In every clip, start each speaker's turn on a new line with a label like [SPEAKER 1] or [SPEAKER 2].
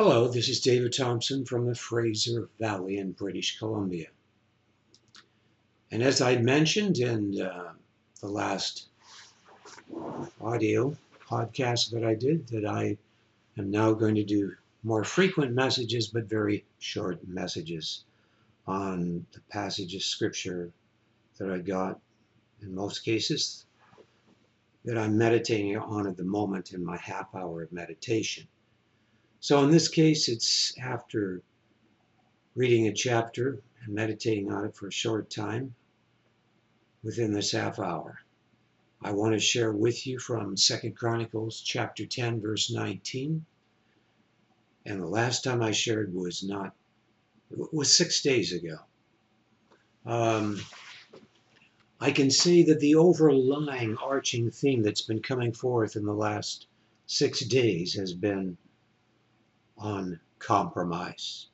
[SPEAKER 1] Hello, this is David Thompson from the Fraser Valley in British Columbia. And as I mentioned in uh, the last audio podcast that I did, that I am now going to do more frequent messages, but very short messages on the passage of scripture that I got in most cases that I'm meditating on at the moment in my half hour of meditation. So in this case, it's after reading a chapter and meditating on it for a short time within this half hour. I want to share with you from Second Chronicles chapter 10 verse 19. And the last time I shared was not was 6 days ago. Um, I can say that the overlying arching theme that's been coming forth in the last 6 days has been on compromise.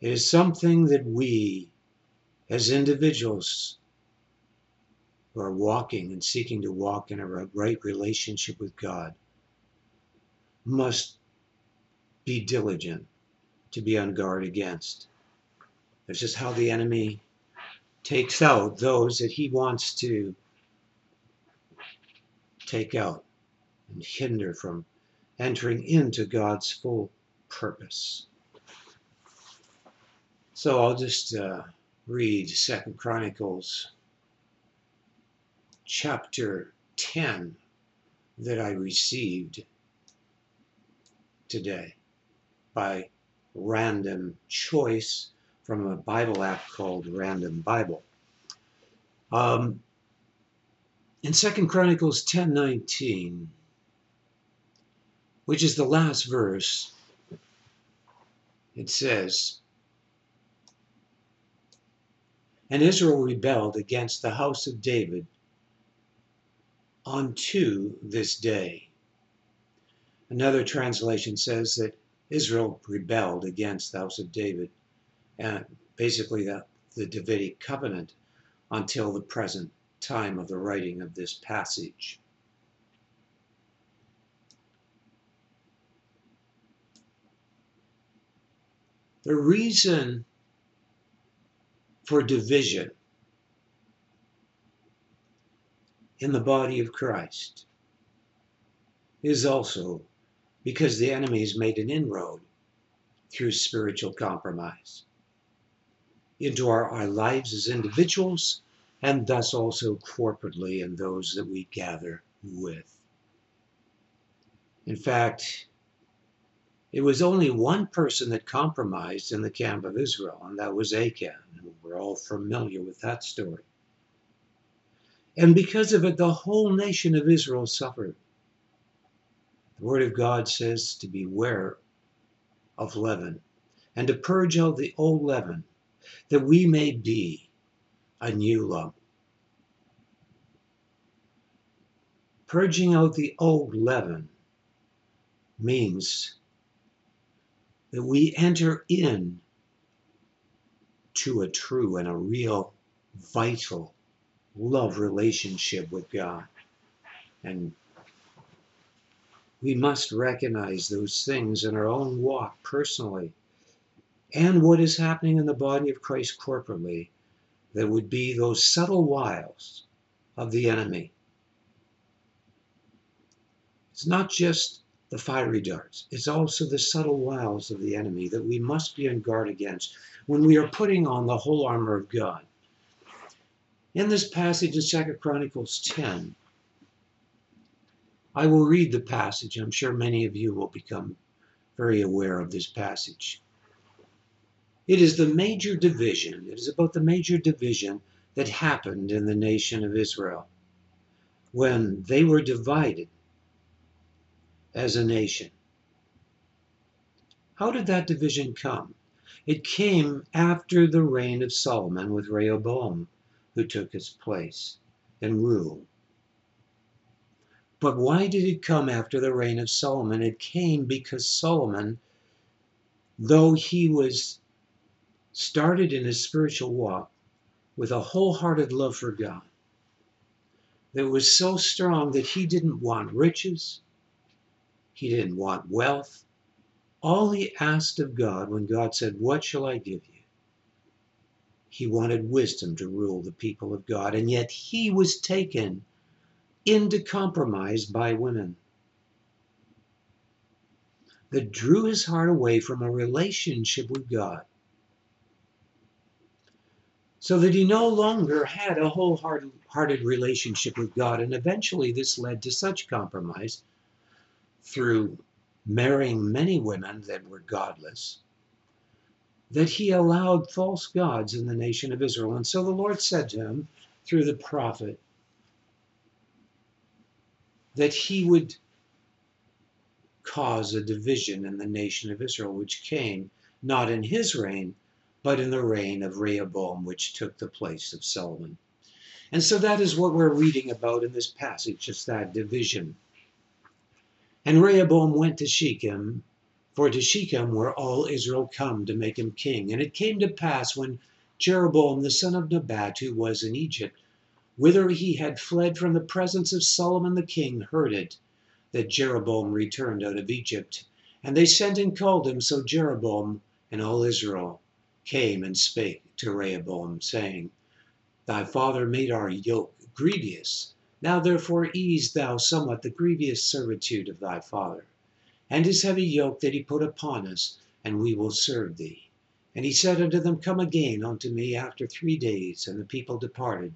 [SPEAKER 1] It is something that we, as individuals who are walking and seeking to walk in a right relationship with God, must be diligent to be on guard against. That's just how the enemy takes out those that he wants to take out and hinder from entering into God's full purpose. So I'll just uh, read Second Chronicles chapter 10 that I received today by random choice from a Bible app called Random Bible. Um, in Second Chronicles 10:19, which is the last verse, it says, And Israel rebelled against the house of David unto this day. Another translation says that Israel rebelled against the house of David, and basically the, the Davidic covenant, until the present time of the writing of this passage. The reason for division in the body of Christ is also because the enemy has made an inroad through spiritual compromise into our, our lives as individuals and thus also corporately in those that we gather with. In fact, it was only one person that compromised in the camp of Israel, and that was Achan. We're all familiar with that story. And because of it, the whole nation of Israel suffered. The Word of God says to beware of leaven and to purge out the old leaven, that we may be a new lump. Purging out the old leaven means that we enter in to a true and a real vital love relationship with God. And we must recognize those things in our own walk personally and what is happening in the body of Christ corporately that would be those subtle wiles of the enemy. It's not just the fiery darts. It's also the subtle wiles of the enemy that we must be on guard against when we are putting on the whole armor of God. In this passage in 2 Chronicles 10, I will read the passage. I'm sure many of you will become very aware of this passage. It is the major division, it is about the major division that happened in the nation of Israel when they were divided as a nation. How did that division come? It came after the reign of Solomon with Rehoboam, who took his place and ruled. But why did it come after the reign of Solomon? It came because Solomon, though he was started in his spiritual walk with a wholehearted love for God, that was so strong that he didn't want riches, he didn't want wealth. All he asked of God when God said, What shall I give you? He wanted wisdom to rule the people of God, and yet he was taken into compromise by women that drew his heart away from a relationship with God. So that he no longer had a wholehearted relationship with God. And eventually, this led to such compromise through marrying many women that were godless that he allowed false gods in the nation of Israel. And so the Lord said to him through the prophet that he would cause a division in the nation of Israel, which came not in his reign, but in the reign of Rehoboam, which took the place of Solomon. And so that is what we're reading about in this passage, just that division. And Rehoboam went to Shechem, for to Shechem were all Israel come to make him king. And it came to pass when Jeroboam the son of Nebat, who was in Egypt, whither he had fled from the presence of Solomon the king, heard it, that Jeroboam returned out of Egypt. And they sent and called him. So Jeroboam and all Israel came and spake to Rehoboam, saying, Thy father made our yoke grievous. Now therefore ease thou somewhat the grievous servitude of thy father, and his heavy yoke that he put upon us, and we will serve thee. And he said unto them, Come again unto me after three days. And the people departed.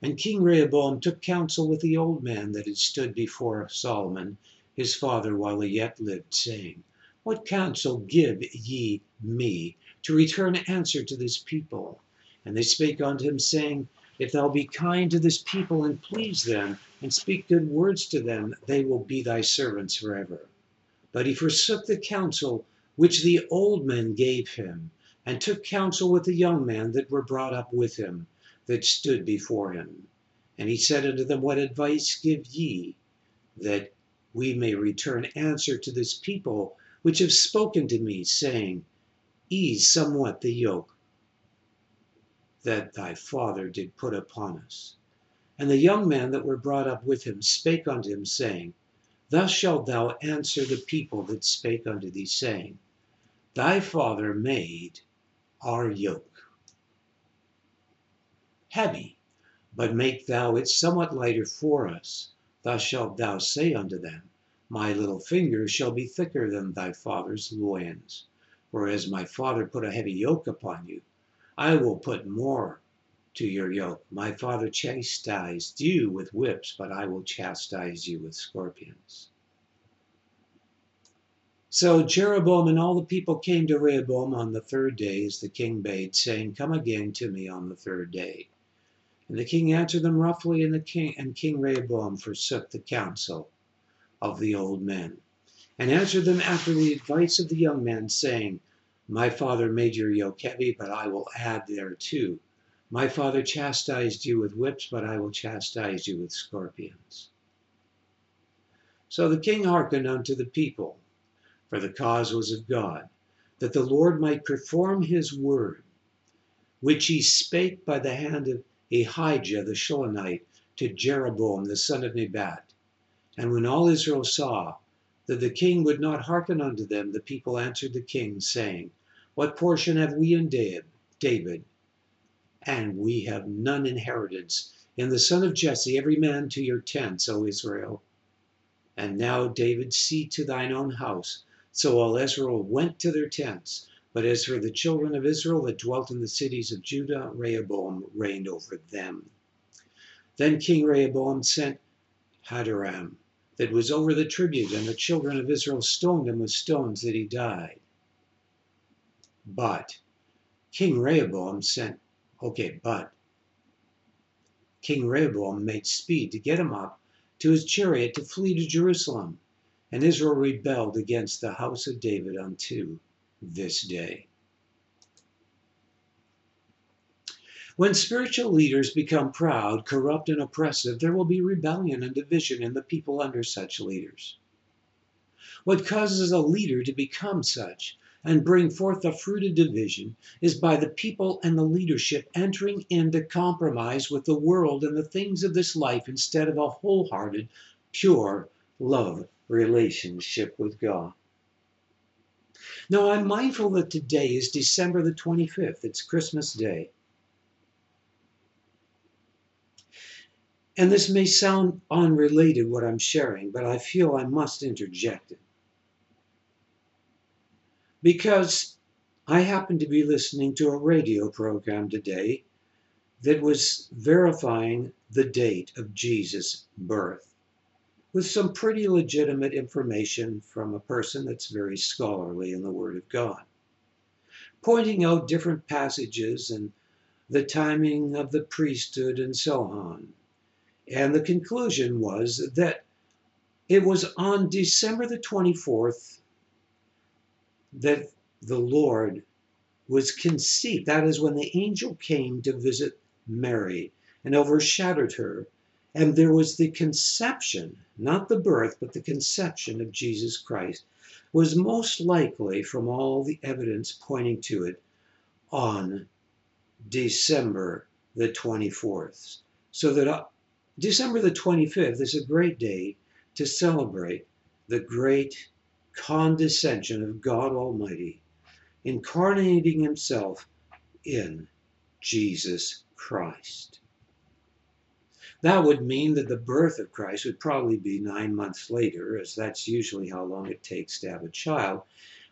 [SPEAKER 1] And King Rehoboam took counsel with the old man that had stood before Solomon his father while he yet lived, saying, What counsel give ye me to return answer to this people? And they spake unto him, saying, If thou be kind to this people and please them, and speak good words to them, they will be thy servants forever. But he forsook the counsel which the old men gave him, and took counsel with the young men that were brought up with him that stood before him. And he said unto them, What advice give ye, that we may return answer to this people which have spoken to me, saying, Ease somewhat the yoke that thy father did put upon us. And the young men that were brought up with him spake unto him, saying, Thus shalt thou answer the people that spake unto thee, saying, Thy father made our yoke heavy, but make thou it somewhat lighter for us. Thus shalt thou say unto them, My little finger shall be thicker than thy father's loins. For as my father put a heavy yoke upon you, I will put more to your yoke. My father chastised you with whips, but I will chastise you with scorpions. So Jeroboam and all the people came to Rehoboam on the third day, as the king bade, saying, Come again to me on the third day. And the king answered them roughly, and the king and King Rehoboam forsook the counsel of the old men, and answered them after the advice of the young men, saying, My father made your yoke heavy, but I will add thereto. My father chastised you with whips, but I will chastise you with scorpions. So the king hearkened unto the people, for the cause was of God, that the Lord might perform his word, which he spake by the hand of Ahijah the Shilonite to Jeroboam the son of Nebat. And when all Israel saw that the king would not hearken unto them, the people answered the king, saying, What portion have we in David? And we have none inheritance. In the son of Jesse, every man to your tents, O Israel. And now, David, see to thine own house. So all Israel went to their tents. But as for the children of Israel that dwelt in the cities of Judah, Rehoboam reigned over them. Then King Rehoboam sent Hadoram, that was over the tribute, and the children of Israel stoned him with stones that he died. But King Rehoboam sent, okay, but King Rehoboam made speed to get him up to his chariot to flee to Jerusalem, and Israel rebelled against the house of David unto this day. When spiritual leaders become proud, corrupt, and oppressive, there will be rebellion and division in the people under such leaders. What causes a leader to become such and bring forth the fruit of division is by the people and the leadership entering into compromise with the world and the things of this life instead of a wholehearted, pure love relationship with God. Now, I'm mindful that today is December the 25th, it's Christmas Day. And this may sound unrelated, what I'm sharing, but I feel I must interject it. Because I happened to be listening to a radio program today that was verifying the date of Jesus' birth with some pretty legitimate information from a person that's very scholarly in the Word of God, pointing out different passages and the timing of the priesthood and so on. And the conclusion was that it was on December the 24th that the Lord was conceived. That is when the angel came to visit Mary and overshadowed her. And there was the conception, not the birth, but the conception of Jesus Christ, was most likely, from all the evidence pointing to it, on December the 24th. So that uh, December the 25th is a great day to celebrate the great condescension of God Almighty, incarnating Himself in Jesus Christ. That would mean that the birth of Christ would probably be nine months later, as that's usually how long it takes to have a child,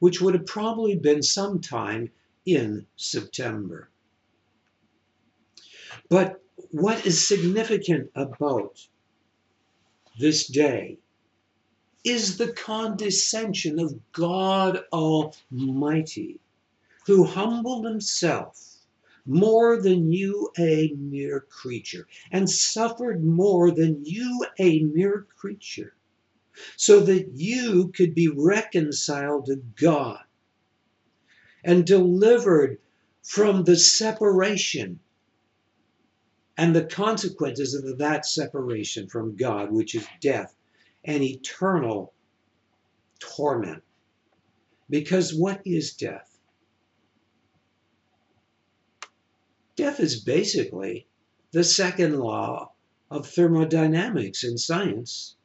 [SPEAKER 1] which would have probably been sometime in September. But what is significant about this day is the condescension of God Almighty, who humbled himself more than you, a mere creature, and suffered more than you, a mere creature, so that you could be reconciled to God and delivered from the separation and the consequences of that separation from God, which is death and eternal torment. Because what is death? Death is basically the second law of thermodynamics in science.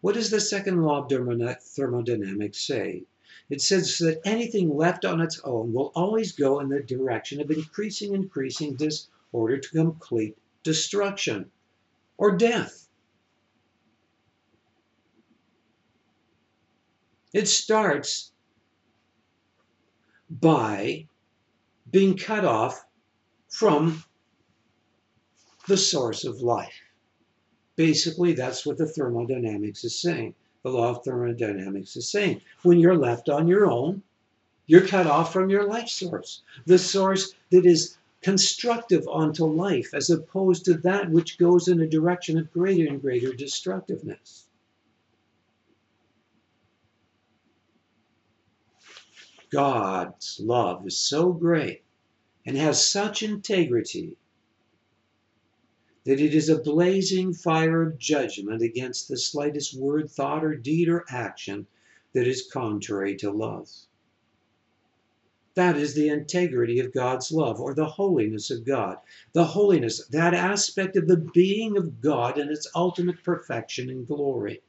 [SPEAKER 1] What does the second law of thermodynamics say? It says that anything left on its own will always go in the direction of increasing, increasing disorder to complete destruction or death. It starts by being cut off from the source of life. Basically, that's what the thermodynamics is saying. The law of thermodynamics is saying when you're left on your own, you're cut off from your life source, the source that is constructive onto life, as opposed to that which goes in a direction of greater and greater destructiveness. God's love is so great and has such integrity that it is a blazing fire of judgment against the slightest word, thought, or deed or action that is contrary to love. That is the integrity of God's love or the holiness of God. The holiness, that aspect of the being of God and its ultimate perfection and glory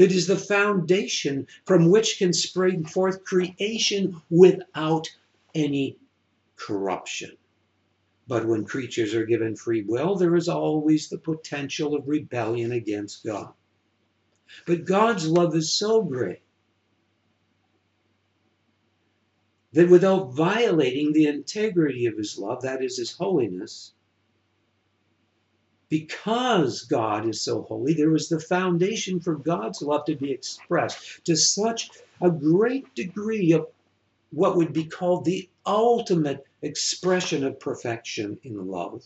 [SPEAKER 1] that is the foundation from which can spring forth creation without any corruption. But when creatures are given free will, there is always the potential of rebellion against God. But God's love is so great that without violating the integrity of his love, that is his holiness, because God is so holy, there was the foundation for God's love to be expressed to such a great degree of what would be called the ultimate expression of perfection in love,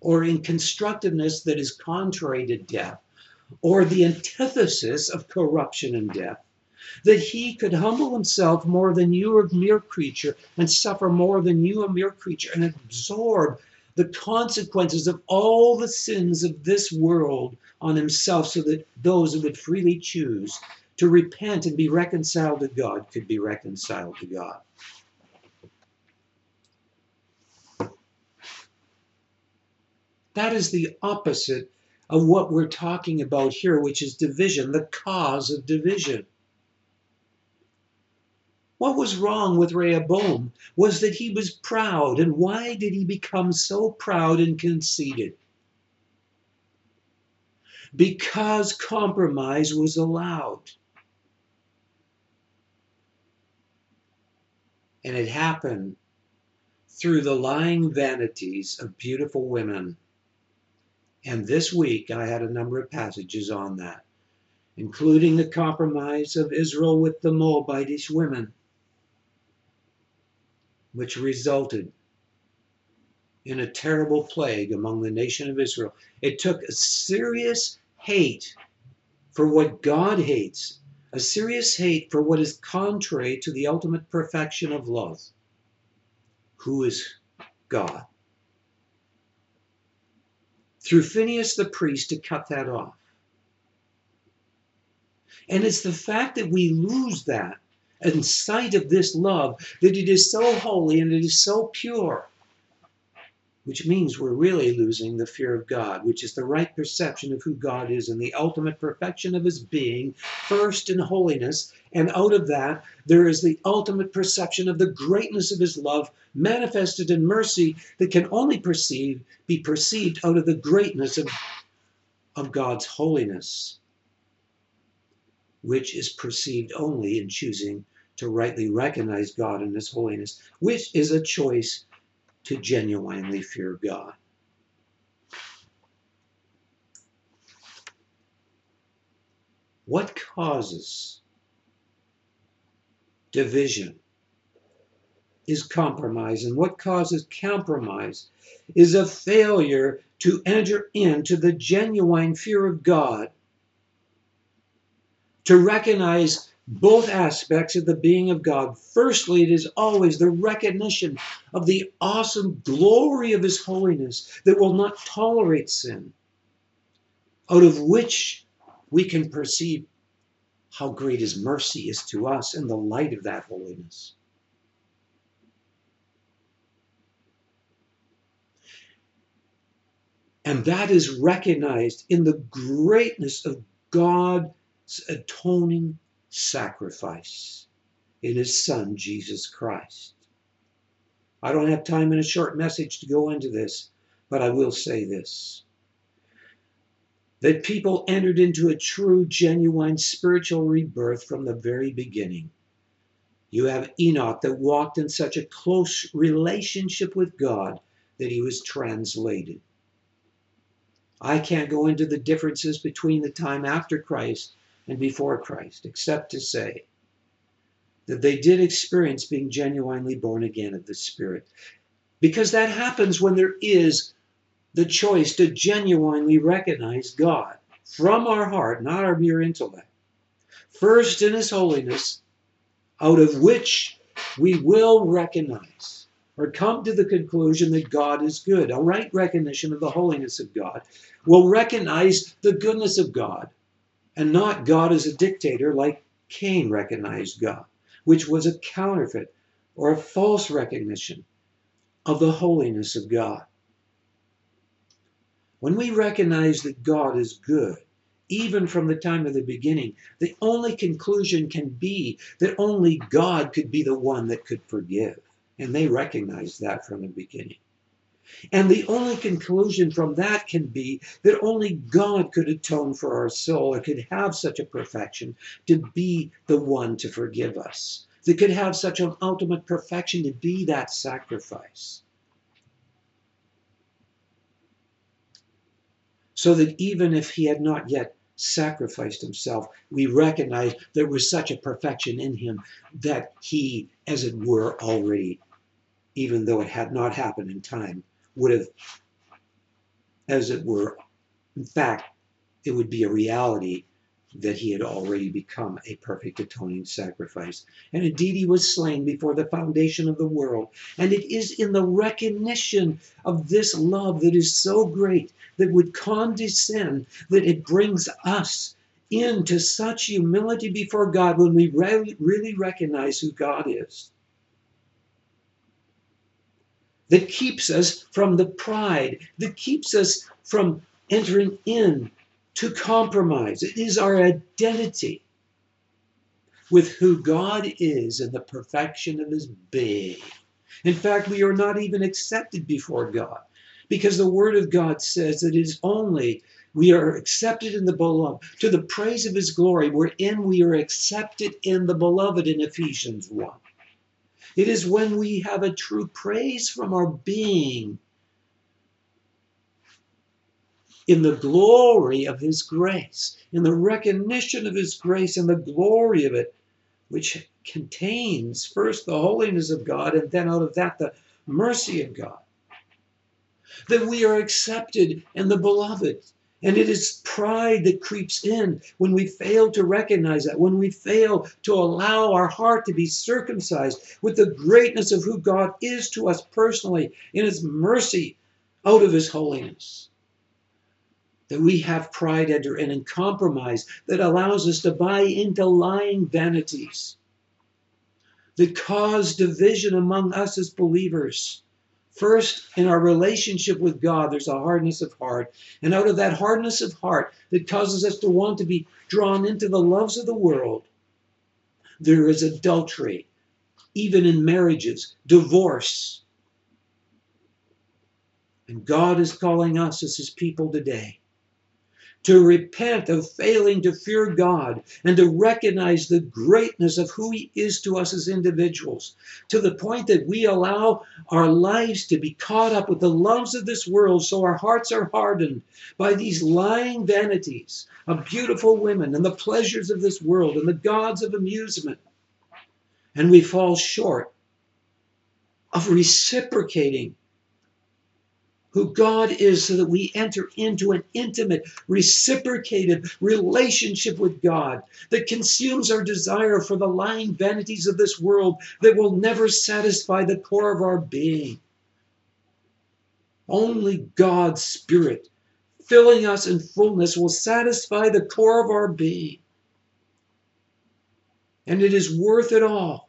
[SPEAKER 1] or in constructiveness that is contrary to death, or the antithesis of corruption and death. That he could humble himself more than you, a mere creature, and suffer more than you, a mere creature, and absorb the consequences of all the sins of this world on himself so that those who would freely choose to repent and be reconciled to God could be reconciled to God. That is the opposite of what we're talking about here, which is division, the cause of division. What was wrong with Rehoboam was that he was proud. And why did he become so proud and conceited? Because compromise was allowed. And it happened through the lying vanities of beautiful women. And this week I had a number of passages on that, including the compromise of Israel with the Moabitish women, which resulted in a terrible plague among the nation of Israel. It took a serious hate for what God hates, a serious hate for what is contrary to the ultimate perfection of love who is God. Through Phineas the priest to cut that off. And it's the fact that we lose that in sight of this love, that it is so holy and it is so pure which means we're really losing the fear of God, which is the right perception of who God is and the ultimate perfection of his being, first in holiness. And out of that, there is the ultimate perception of the greatness of his love manifested in mercy that can only perceive, be perceived out of the greatness of, of God's holiness, which is perceived only in choosing to rightly recognize God in his holiness, which is a choice to genuinely fear God. What causes division is compromise, and what causes compromise is a failure to enter into the genuine fear of God, to recognize both aspects of the being of God. Firstly, it is always the recognition of the awesome glory of His holiness that will not tolerate sin, out of which we can perceive how great His mercy is to us in the light of that holiness. And that is recognized in the greatness of God's atoning sacrifice in his son, Jesus Christ. I don't have time in a short message to go into this, but I will say this that people entered into a true, genuine spiritual rebirth from the very beginning. You have Enoch that walked in such a close relationship with God that he was translated. I can't go into the differences between the time after Christ and before Christ, except to say that they did experience being genuinely born again of the Spirit. Because that happens when there is the choice to genuinely recognize God from our heart, not our mere intellect. First in His holiness, out of which we will recognize or come to the conclusion that God is good. A right recognition of the holiness of God will recognize the goodness of God and not God as a dictator like Cain recognized God, which was a counterfeit or a false recognition of the holiness of God. When we recognize that God is good, even from the time of the beginning, the only conclusion can be that only God could be the one that could forgive. And they recognized that from the beginning. And the only conclusion from that can be that only God could atone for our soul or could have such a perfection to be the one to forgive us, that could have such an ultimate perfection to be that sacrifice. So that even if he had not yet sacrificed himself, we recognize there was such a perfection in him that he, as it were, already, even though it had not happened in time, would have, as it were, in fact, it would be a reality that he had already become a perfect atoning sacrifice. And indeed, he was slain before the foundation of the world. And it is in the recognition of this love that is so great, that would condescend, that it brings us into such humility before God when we really recognize who God is that keeps us from the pride, that keeps us from entering in to compromise. It is our identity. with who God is and the perfection of his being. In fact, we are not even accepted before God because the Word of God says that it is only we are accepted in the beloved to the praise of his glory, wherein we are accepted in the beloved in Ephesians 1. It is when we have a true praise from our being in the glory of his grace, in the recognition of his grace and the glory of it, which contains first the holiness of God and then out of that the mercy of God. That we are accepted in the beloved. And it is pride that creeps in when we fail to recognize that, when we fail to allow our heart to be circumcised with the greatness of who God is to us personally in His mercy out of His holiness. That we have pride enter in and compromise that allows us to buy into lying vanities that cause division among us as believers First, in our relationship with God, there's a hardness of heart. And out of that hardness of heart that causes us to want to be drawn into the loves of the world, there is adultery, even in marriages, divorce. And God is calling us as his people today to repent of failing to fear God and to recognize the greatness of who He is to us as individuals, to the point that we allow our lives to be caught up with the loves of this world, so our hearts are hardened by these lying vanities of beautiful women and the pleasures of this world and the gods of amusement. And we fall short of reciprocating who God is so that we enter into an intimate, reciprocated relationship with God that consumes our desire for the lying vanities of this world that will never satisfy the core of our being. Only God's Spirit filling us in fullness will satisfy the core of our being. And it is worth it all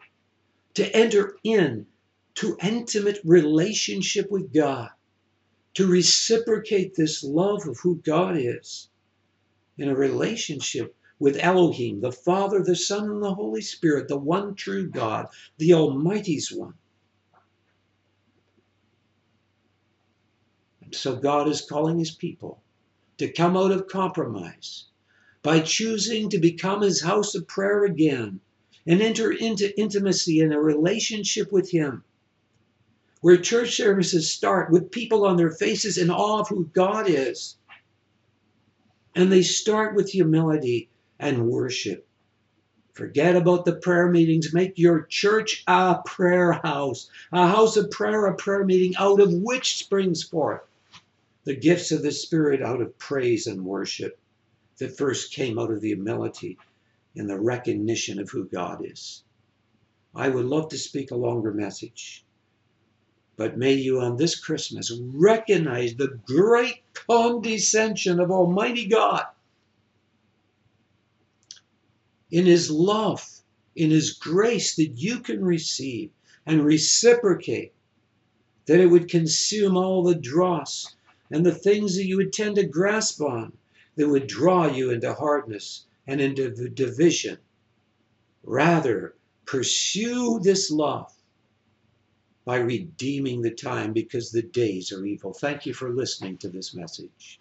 [SPEAKER 1] to enter in to intimate relationship with God to reciprocate this love of who God is in a relationship with Elohim, the Father, the Son, and the Holy Spirit, the one true God, the Almighty's one. And so God is calling his people to come out of compromise by choosing to become his house of prayer again and enter into intimacy in a relationship with him where church services start with people on their faces in awe of who God is. And they start with humility and worship. Forget about the prayer meetings. Make your church a prayer house, a house of prayer, a prayer meeting out of which springs forth the gifts of the Spirit out of praise and worship that first came out of the humility and the recognition of who God is. I would love to speak a longer message. But may you on this Christmas recognize the great condescension of Almighty God in His love, in His grace that you can receive and reciprocate, that it would consume all the dross and the things that you would tend to grasp on that would draw you into hardness and into division. Rather, pursue this love by redeeming the time because the days are evil. Thank you for listening to this message.